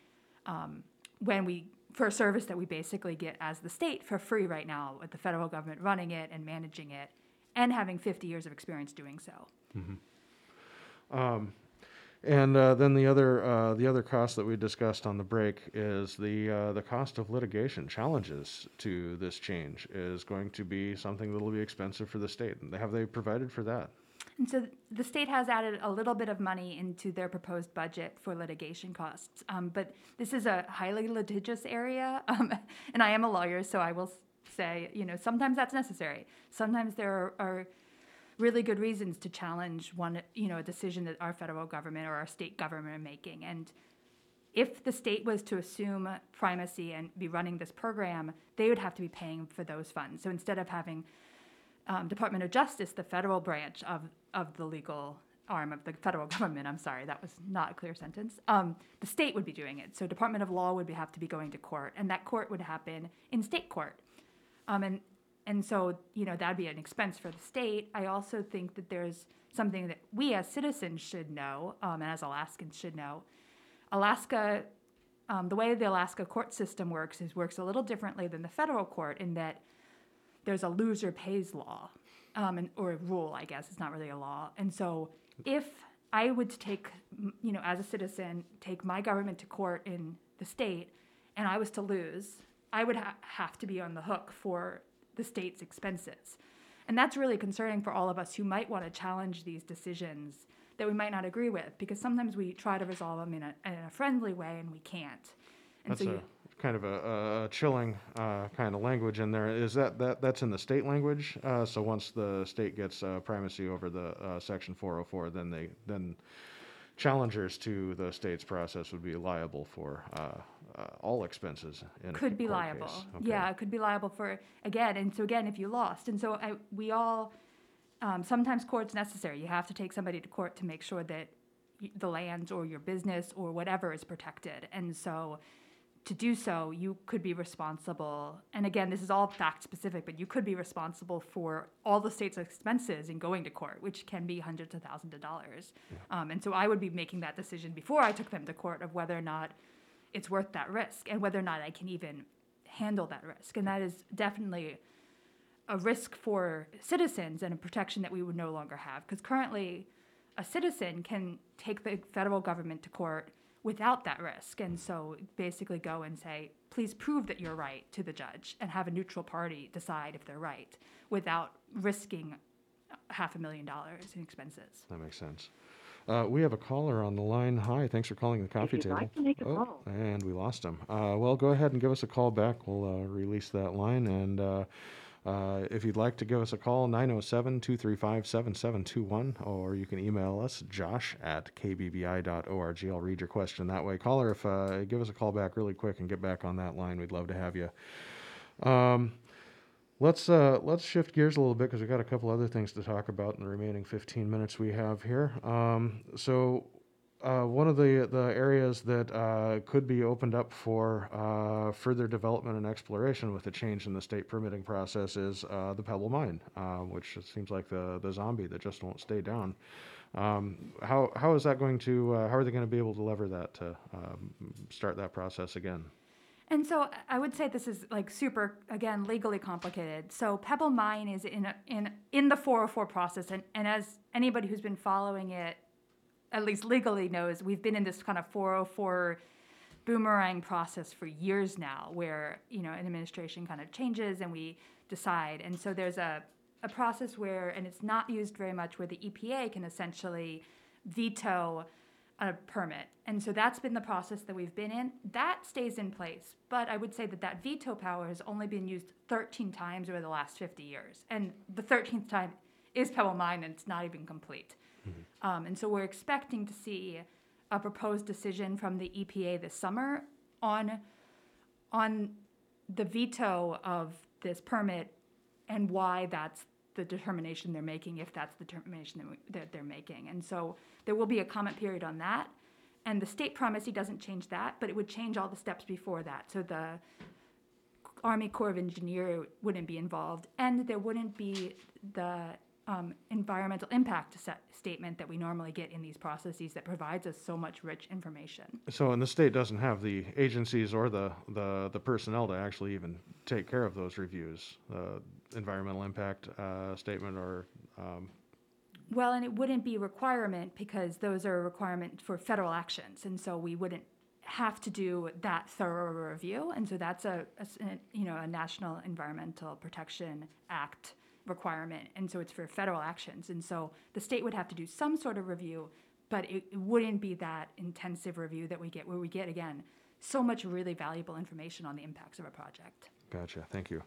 C: um, when we for a service that we basically get as the state for free right now with the federal government running it and managing it and having 50 years of experience doing so.
B: And uh, then the other uh, the other cost that we discussed on the break is the uh, the cost of litigation challenges to this change is going to be something that will be expensive for the state. Have they provided for that?
C: And so the state has added a little bit of money into their proposed budget for litigation costs. Um, but this is a highly litigious area. Um, and I am a lawyer, so I will say, you know, sometimes that's necessary. Sometimes there are, are really good reasons to challenge one, you know, a decision that our federal government or our state government are making. And if the state was to assume primacy and be running this program, they would have to be paying for those funds. So instead of having um, Department of Justice, the federal branch of, of the legal arm of the federal government, I'm sorry, that was not a clear sentence, um, the state would be doing it. So Department of Law would be, have to be going to court, and that court would happen in state court. Um, and, and so, you know, that'd be an expense for the state. I also think that there's something that we as citizens should know, um, and as Alaskans should know. Alaska, um, the way the Alaska court system works is works a little differently than the federal court in that there's a loser pays law, um, and, or a rule, I guess. It's not really a law. And so if I would take, you know, as a citizen, take my government to court in the state, and I was to lose, I would ha- have to be on the hook for the state's expenses. And that's really concerning for all of us who might want to challenge these decisions that we might not agree with, because sometimes we try to resolve them in a, in a friendly way and we can't. And
B: That's
C: so
B: a kind of a, a chilling uh, kind of language in there. Is that, that that's in the state language? Uh, so once the state gets uh, primacy over the uh, section 404, then they then challengers to the state's process would be liable for uh, uh, all expenses in
C: could be liable.
B: Okay.
C: Yeah, it could be liable for again. And so again, if you lost, and so I, we all um, sometimes court's necessary. You have to take somebody to court to make sure that the land or your business or whatever is protected. And so to do so, you could be responsible. And again, this is all fact specific, but you could be responsible for all the state's expenses in going to court, which can be hundreds of thousands of dollars. Um, and so I would be making that decision before I took them to court of whether or not it's worth that risk and whether or not I can even handle that risk. And that is definitely a risk for citizens and a protection that we would no longer have. Because currently, a citizen can take the federal government to court without that risk. And so basically go and say, please prove that you're right to the judge and have a neutral party decide if they're right without risking half a million dollars in expenses.
B: That makes sense. Uh, we have a caller on the line. Hi, thanks for calling the coffee table.
E: like to make a
B: oh, and we lost him. Uh, well, go ahead and give us a call back. We'll uh, release that line. And uh, uh, if you'd like to give us a call, 907 235 7721, or you can email us, josh at kbbi.org. I'll read your question that way. Caller, if uh, give us a call back really quick and get back on that line, we'd love to have you. Um, Let's uh, let's shift gears a little bit because we've got a couple other things to talk about in the remaining 15 minutes we have here. Um, so, uh, one of the the areas that uh, could be opened up for uh, further development and exploration with the change in the state permitting process is uh, the Pebble Mine, uh, which seems like the the zombie that just won't stay down. Um, how how is that going to? Uh, how are they going to be able to lever that to um, start that process again?
C: And so I would say this is like super again legally complicated. So Pebble Mine is in a, in in the 404 process, and, and as anybody who's been following it, at least legally knows, we've been in this kind of 404 boomerang process for years now, where you know an administration kind of changes and we decide. And so there's a a process where, and it's not used very much, where the EPA can essentially veto a permit. And so that's been the process that we've been in. That stays in place. But I would say that that veto power has only been used 13 times over the last 50 years. And the 13th time is Pebble Mine, and it's not even complete. Um, and so we're expecting to see a proposed decision from the EPA this summer on on the veto of this permit and why that's the determination they're making, if that's the determination that, they're making. And so there will be a comment period on that. And the state promise, he doesn't change that, but it would change all the steps before that. So the Army Corps of Engineer wouldn't be involved, and there wouldn't be the um, environmental impact set statement that we normally get in these processes that provides us so much rich information.
B: So, and the state doesn't have the agencies or the, the, the personnel to actually even take care of those reviews, uh, environmental impact uh, statement or, um,
C: Well, and it wouldn't be a requirement because those are a requirement for federal actions, and so we wouldn't have to do that thorough review. And so that's a you know a National Environmental Protection Act requirement, and so it's for federal actions. And so the state would have to do some sort of review, but it, it wouldn't be that intensive review that we get, where we get again so much really valuable information on the impacts of a project.
B: gotcha, thank you.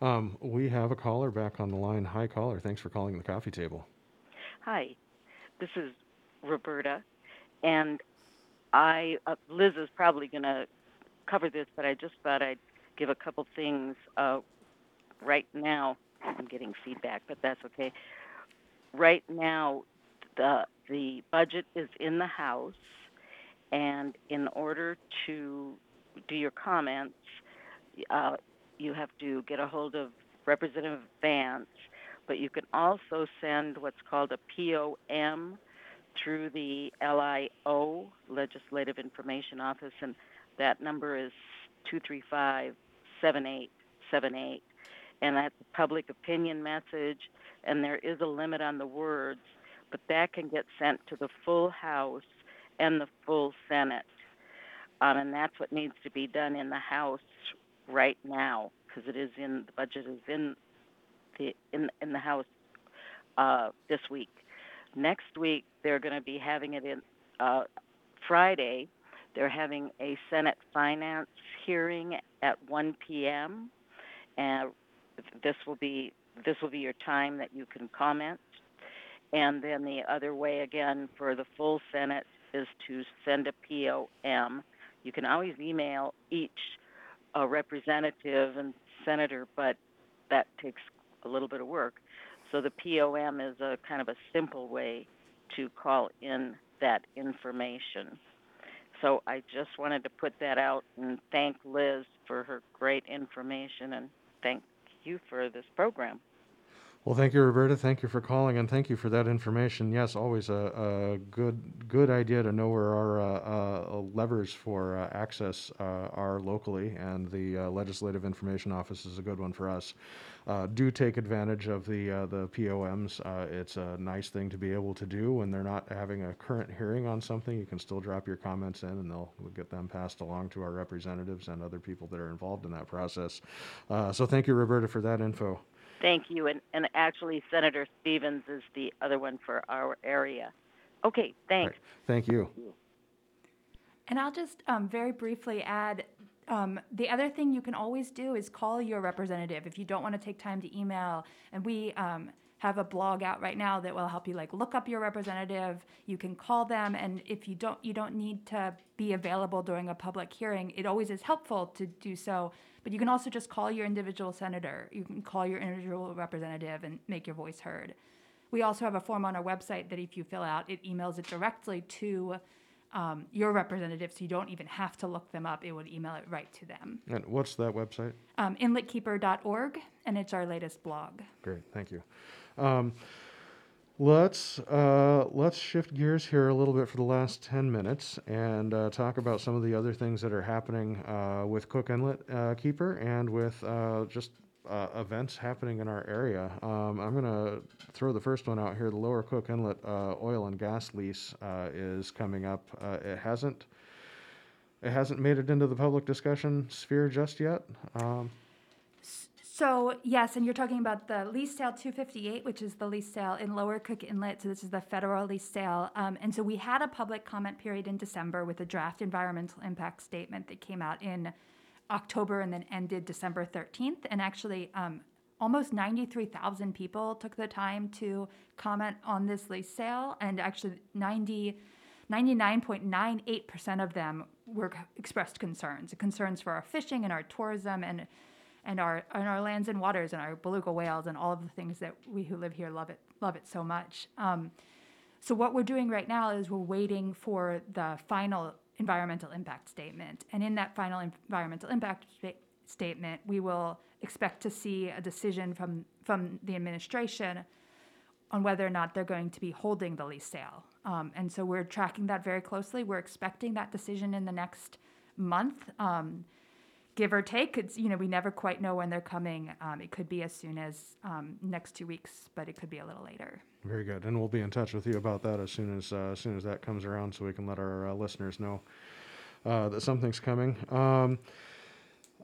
B: Um, we have a caller back on the line. Hi, caller. Thanks for calling the coffee table.
E: Hi, this is Roberta, and I uh, Liz is probably going to cover this, but I just thought I'd give a couple things uh, right now. I'm getting feedback, but that's okay. Right now, the the budget is in the House, and in order to do your comments, uh, you have to get a hold of Representative Vance but you can also send what's called a POM through the LIO, Legislative Information Office, and that number is 235 7878. And a public opinion message, and there is a limit on the words, but that can get sent to the full House and the full Senate. Um, and that's what needs to be done in the House right now, because it is in the budget is in the in in the House uh, this week. Next week they're going to be having it in uh, Friday. They're having a Senate Finance hearing at 1 p.m. and this will be this will be your time that you can comment. And then the other way again for the full Senate is to send a POM you can always email each uh, representative and senator, but that takes a little bit of work. So the POM is a kind of a simple way to call in that information. So I just wanted to put that out and thank Liz for her great information and thank you for this program.
B: Well, thank you, Roberta. Thank you for calling, and thank you for that information. Yes, always a, a good good idea to know where our uh, uh, levers for uh, access uh, are locally, and the uh, Legislative Information Office is a good one for us. Uh, do take advantage of the the POMs. It's a nice thing to be able to do when they're not having a current hearing on something. You can still drop your comments in, and they'll we'll get them passed along to our representatives and other people that are involved in that process. So, thank you, Roberta, for that info.
E: Thank you. And, and actually, Senator Stevens is the other one for our area. Okay, thanks.
B: Right. Thank you.
C: And I'll just um, very briefly add um, the other thing you can always do is call your representative if you don't want to take time to email. And we um, have a blog out right now that will help you like look up your representative. You can call them, and if you don't, you don't need to be available during a public hearing. It always is helpful to do so. But you can also just call your individual senator. You can call your individual representative and make your voice heard. We also have a form on our website that if you fill out, it emails it directly to um, your representative, so you don't even have to look them up. It would email it right to them.
B: And what's that website?
C: Um, inletkeeper.org, and it's our latest blog.
B: Great, thank you. Um, let's uh, let's shift gears here a little bit for the last ten minutes and uh, talk about some of the other things that are happening uh, with Cook Inlet uh, Keeper and with uh, just uh, events happening in our area. Um, I'm going to throw the first one out here. The Lower Cook Inlet oil and gas lease is coming up. it hasn't. It hasn't made it into the public discussion sphere just yet. Um,
C: So, yes, and you're talking about the lease sale 258, which is the lease sale in Lower Cook Inlet. So, this is the federal lease sale. Um, and so, we had a public comment period in December with a draft environmental impact statement that came out in October and then ended December 13th. And actually, um, almost 93,000 people took the time to comment on this lease sale. And actually, 90. 99.98% of them were expressed concerns, concerns for our fishing and our tourism and and our and our lands and waters and our beluga whales and all of the things that we who live here love it love it so much. Um, so what we're doing right now is we're waiting for the final environmental impact statement, and in that final environmental impact sta- statement, we will expect to see a decision from from the administration on whether or not they're going to be holding the lease sale. Um, and so we're tracking that very closely. We're expecting that decision in the next month. Um, give or take. It's you know we never quite know when they're coming. Um, it could be as soon as um, next two weeks, but it could be a little later.
B: Very good, and we'll be in touch with you about that as soon as uh, as soon as that comes around, so we can let our uh, listeners know uh, that something's coming. Um,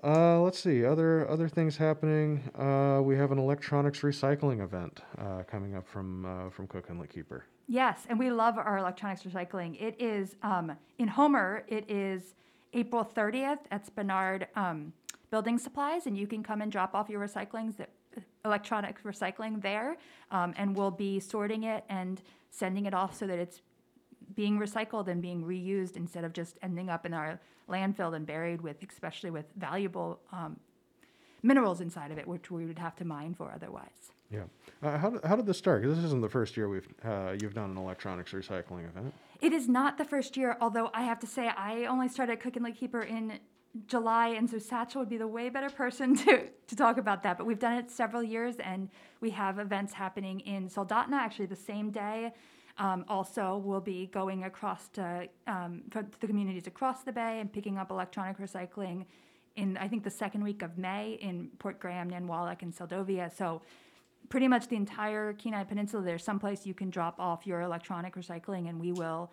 B: uh, let's see other other things happening. Uh, we have an electronics recycling event uh, coming up from uh, from Cook Inlet Keeper.
C: Yes, and we love our electronics recycling. It is um, in Homer. It is April 30th at Spenard um, Building Supplies, and you can come and drop off your recyclings, electronic recycling there, um, and we'll be sorting it and sending it off so that it's being recycled and being reused instead of just ending up in our landfill and buried with, especially with valuable um, minerals inside of it, which we would have to mine for otherwise.
B: Yeah. Uh, how, did, how did this start? 'Cause this isn't the first year we've uh, you've done an electronics recycling event.
C: It is not the first year, although I have to say I only started Cook Inlet Keeper in July, and so Satchel would be the way better person to, to talk about that. But we've done it several years, and we have events happening in Soldotna actually the same day. Um, also, we'll be going across to, um, for the communities across the bay and picking up electronic recycling in I think the second week of May in Port Graham, Nanwalek, and Seldovia. So pretty much the entire Kenai Peninsula, there's someplace you can drop off your electronic recycling, and we will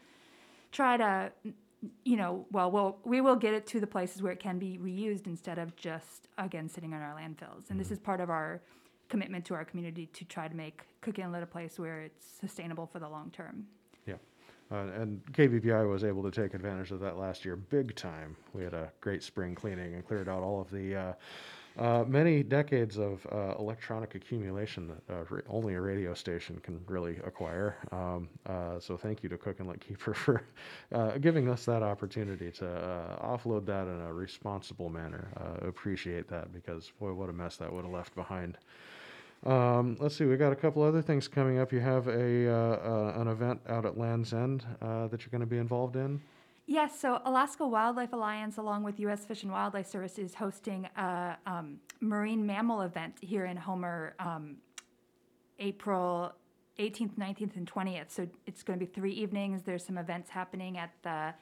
C: try to, you know, well, we'll we will get it to the places where it can be reused instead of just again sitting in our landfills. And this is part of our commitment to our community to try to make Cook Inlet a place where it's sustainable for the long term.
B: Yeah. Uh, and KBBI was able to take advantage of that last year big time. We had a great spring cleaning and cleared out all of the uh, uh, many decades of uh, electronic accumulation that uh, ra- only a radio station can really acquire. Um, uh, so thank you to Cook Inlet Keeper for uh, giving us that opportunity to uh, offload that in a responsible manner. Appreciate that because boy, what a mess that would have left behind. Um, let's see, we got a couple other things coming up. You have a an event out at Land's End that you're going to be involved in.
C: Yes, so Alaska Wildlife Alliance, along with U.S. Fish and Wildlife Service, is hosting a um, marine mammal event here in Homer, um, April 18th, 19th, and 20th. So it's going to be three evenings. There's some events happening at the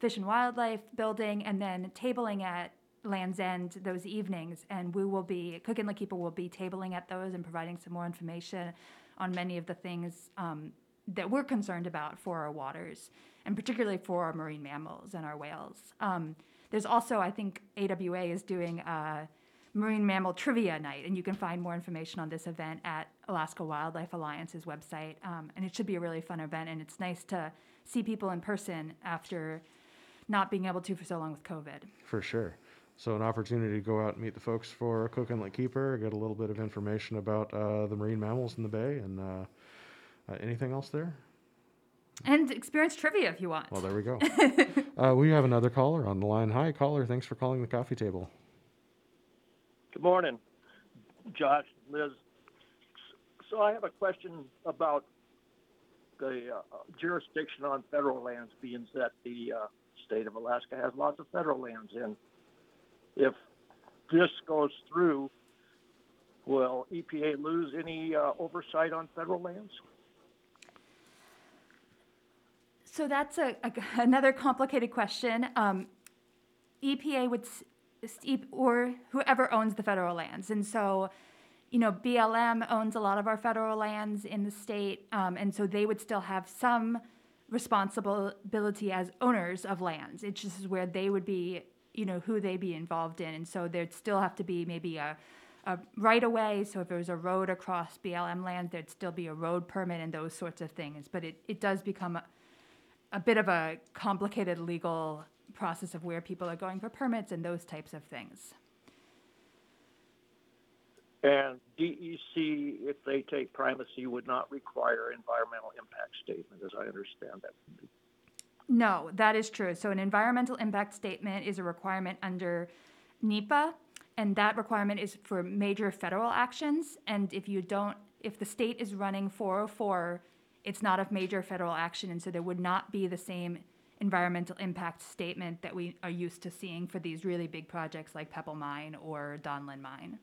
C: Fish and Wildlife Building, and then tabling at Land's End those evenings. And we will be Cook Inlet Keeper will be tabling at those and providing some more information on many of the things um, that we're concerned about for our waters, and particularly for our marine mammals and our whales. Um, there's also, I think, AWA is doing a marine mammal trivia night, and you can find more information on this event at Alaska Wildlife Alliance's website. Um, and it should be a really fun event, and it's nice to see people in person after not being able to for so long with COVID.
B: For sure. So an opportunity to go out and meet the folks for Cook Inlet Keeper, get a little bit of information about uh, the marine mammals in the bay, and uh, uh, anything else there?
C: And experience trivia if you want.
B: Well, there we go. uh, we have another caller on the line. Hi, caller. Thanks for calling the coffee table.
F: Good morning, Josh, Liz. So I have a question about the uh, jurisdiction on federal lands, being that the uh, state of Alaska has lots of federal lands. And if this goes through, will EPA lose any uh, oversight on federal lands?
C: So that's a, a- another complicated question. Um, EPA would, or whoever owns the federal lands. And so, you know, BLM owns a lot of our federal lands in the state. Um, and so they would still have some responsibility as owners of lands. It's just where they would be, you know, who they'd be involved in. And so there'd still have to be maybe a, a right of way. So if there was a road across BLM land, there'd still be a road permit and those sorts of things. But it, it does become a, a bit of a complicated legal process of where people are going for permits and those types of things.
F: And DEC, if they take primacy, would not require environmental impact statement, as I understand that.
C: No, that is true. So an environmental impact statement is a requirement under NEPA, and that requirement is for major federal actions. And if you don't, if the state is running 404, it's not a major federal action, and so there would not be the same environmental impact statement that we are used to seeing for these really big projects like Pebble Mine or Donlin Mine.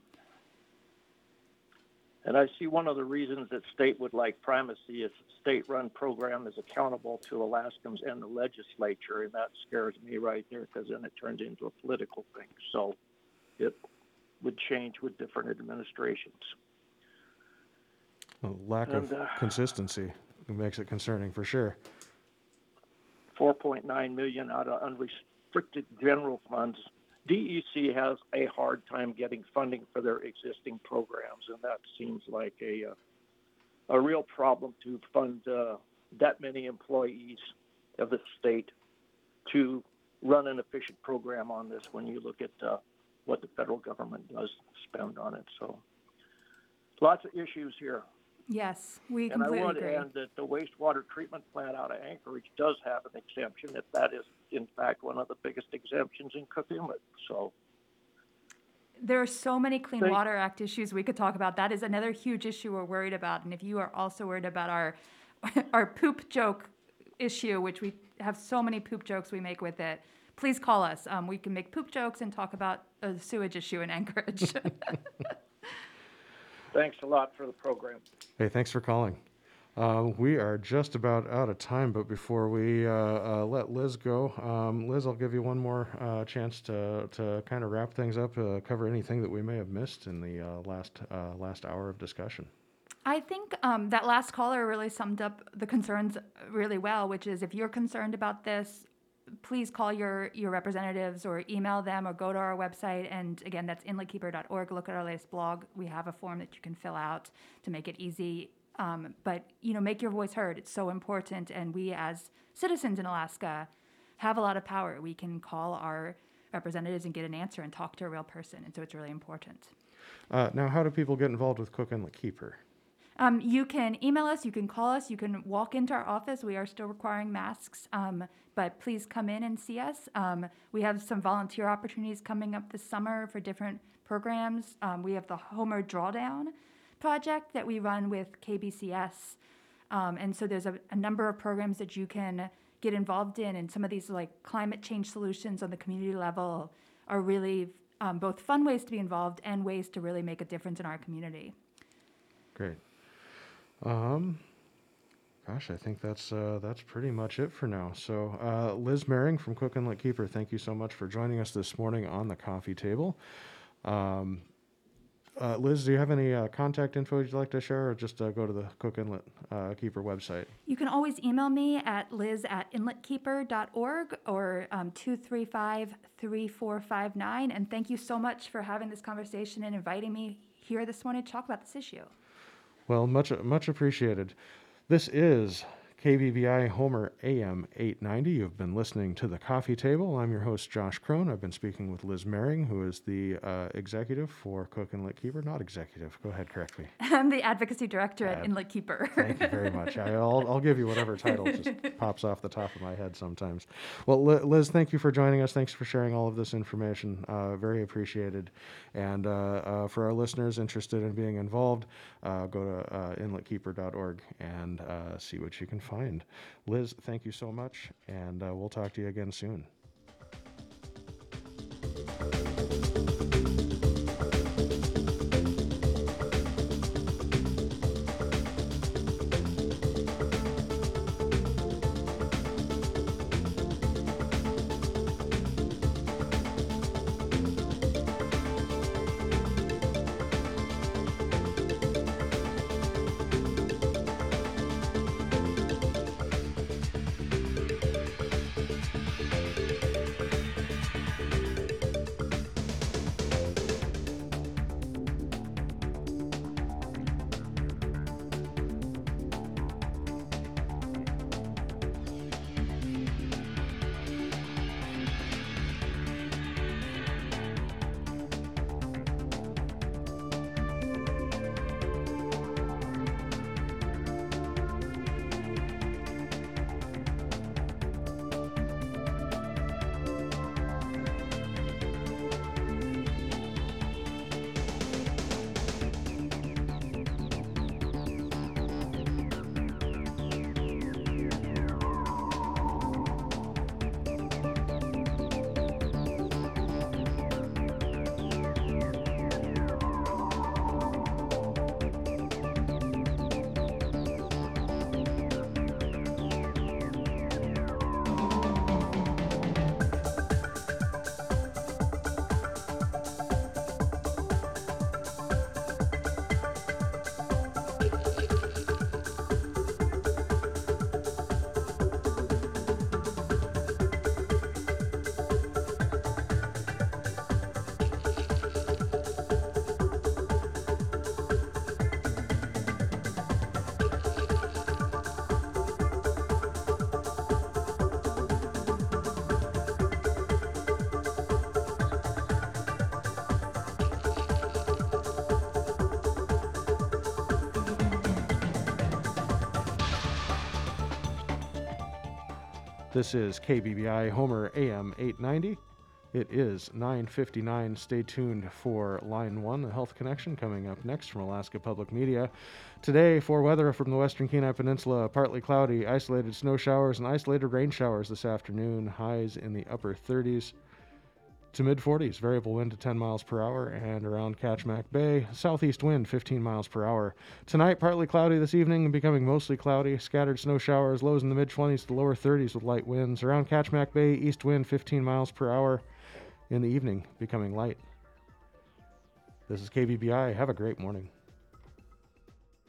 F: And I see one of the reasons that state would like primacy is state-run program is accountable to Alaskans and the legislature, and that scares me right there because then it turns into a political thing. So it would change with different administrations.
B: A lack of
F: uh,
B: consistency makes it concerning for sure.
F: 4.9 million out of unrestricted general funds. DEC has a hard time getting funding for their existing programs, and that seems like a uh, a real problem to fund uh, that many employees of the state to run an efficient program on this. When you look at uh, what the federal government does spend on it, so lots of issues here.
C: Yes, we
F: And I
C: completely
F: want
C: agree.
F: to add that the wastewater treatment plant out of Anchorage does have an exemption, if that is in fact one of the biggest exemptions in Cook Inlet. So,
C: There are so many Clean
F: Thank-
C: Water Act issues we could talk about. That is another huge issue we're worried about. And if you are also worried about our our poop joke issue, which we have so many poop jokes we make with it, please call us. Um, we can make poop jokes and talk about a sewage issue in Anchorage.
F: thanks a lot for the program.
B: Hey, thanks for calling. Uh, we are just about out of time, but before we uh, uh, let Liz go, um, Liz, I'll give you one more uh, chance to, to kind of wrap things up, uh, cover anything that we may have missed in the uh, last uh, last hour of discussion.
C: I think um, that last caller really summed up the concerns really well, which is if you're concerned about this, please call your, your representatives or email them or go to our website. And again, that's inletkeeper.org. Look at our latest blog. We have a form that you can fill out to make it easy. Um, but, you know, make your voice heard. It's so important. And we, as citizens in Alaska, have a lot of power. We can call our representatives and get an answer and talk to a real person. And so it's really important.
B: Uh, now, how do people get involved with Cook Inlet Keeper?
C: Um, you can email us, you can call us, you can walk into our office. We are still requiring masks, um, but please come in and see us. Um, we have some volunteer opportunities coming up this summer for different programs. Um, we have the Homer Drawdown project that we run with KBCS. Um, and so there's a, a number of programs that you can get involved in, and some of these like climate change solutions on the community level are really um, both fun ways to be involved and ways to really make a difference in our community.
B: Great. Um, gosh, I think that's uh, that's pretty much it for now. So, uh, Liz Mering from Cook Inlet Keeper, thank you so much for joining us this morning on the coffee table. Um, uh, Liz, do you have any uh, contact info you'd like to share, or just uh, go to the Cook Inlet uh, Keeper website?
C: You can always email me at liz at inletkeeper.org or um, 235 3459. And thank you so much for having this conversation and inviting me here this morning to talk about this issue.
B: Well, much much appreciated. This is KBBI Homer AM 890. You've been listening to The Coffee Table. I'm your host, Josh Crone. I've been speaking with Liz Mering, who is the uh, executive for Cook Inlet Keeper. Not executive. Go ahead, correct me.
C: I'm the advocacy director at
B: Ad-
C: Inlet Keeper.
B: Thank you very much. I, will I'll give you whatever title just pops off the top of my head sometimes. Well, Liz, thank you for joining us. Thanks for sharing all of this information. Uh, very appreciated. And uh, uh, for our listeners interested in being involved, uh, go to uh, inletkeeper.org and uh, see what you can find. Liz, thank you so much, and uh, we'll talk to you again soon. This is KBBI Homer AM 890. It is 9:59. Stay tuned for Line 1, the Health Connection coming up next from Alaska Public Media. Today, for weather from the western Kenai Peninsula, partly cloudy, isolated snow showers and isolated rain showers this afternoon. Highs in the upper 30s to mid 40s. Variable wind to 10 miles per hour and around Kachemak Bay. Southeast wind 15 miles per hour. Tonight, partly cloudy this evening and becoming mostly cloudy. Scattered snow showers, lows in the mid 20s to lower 30s with light winds. Around Kachemak Bay, east wind 15 miles per hour. In the evening, becoming light. This is KBBI. Have a great morning.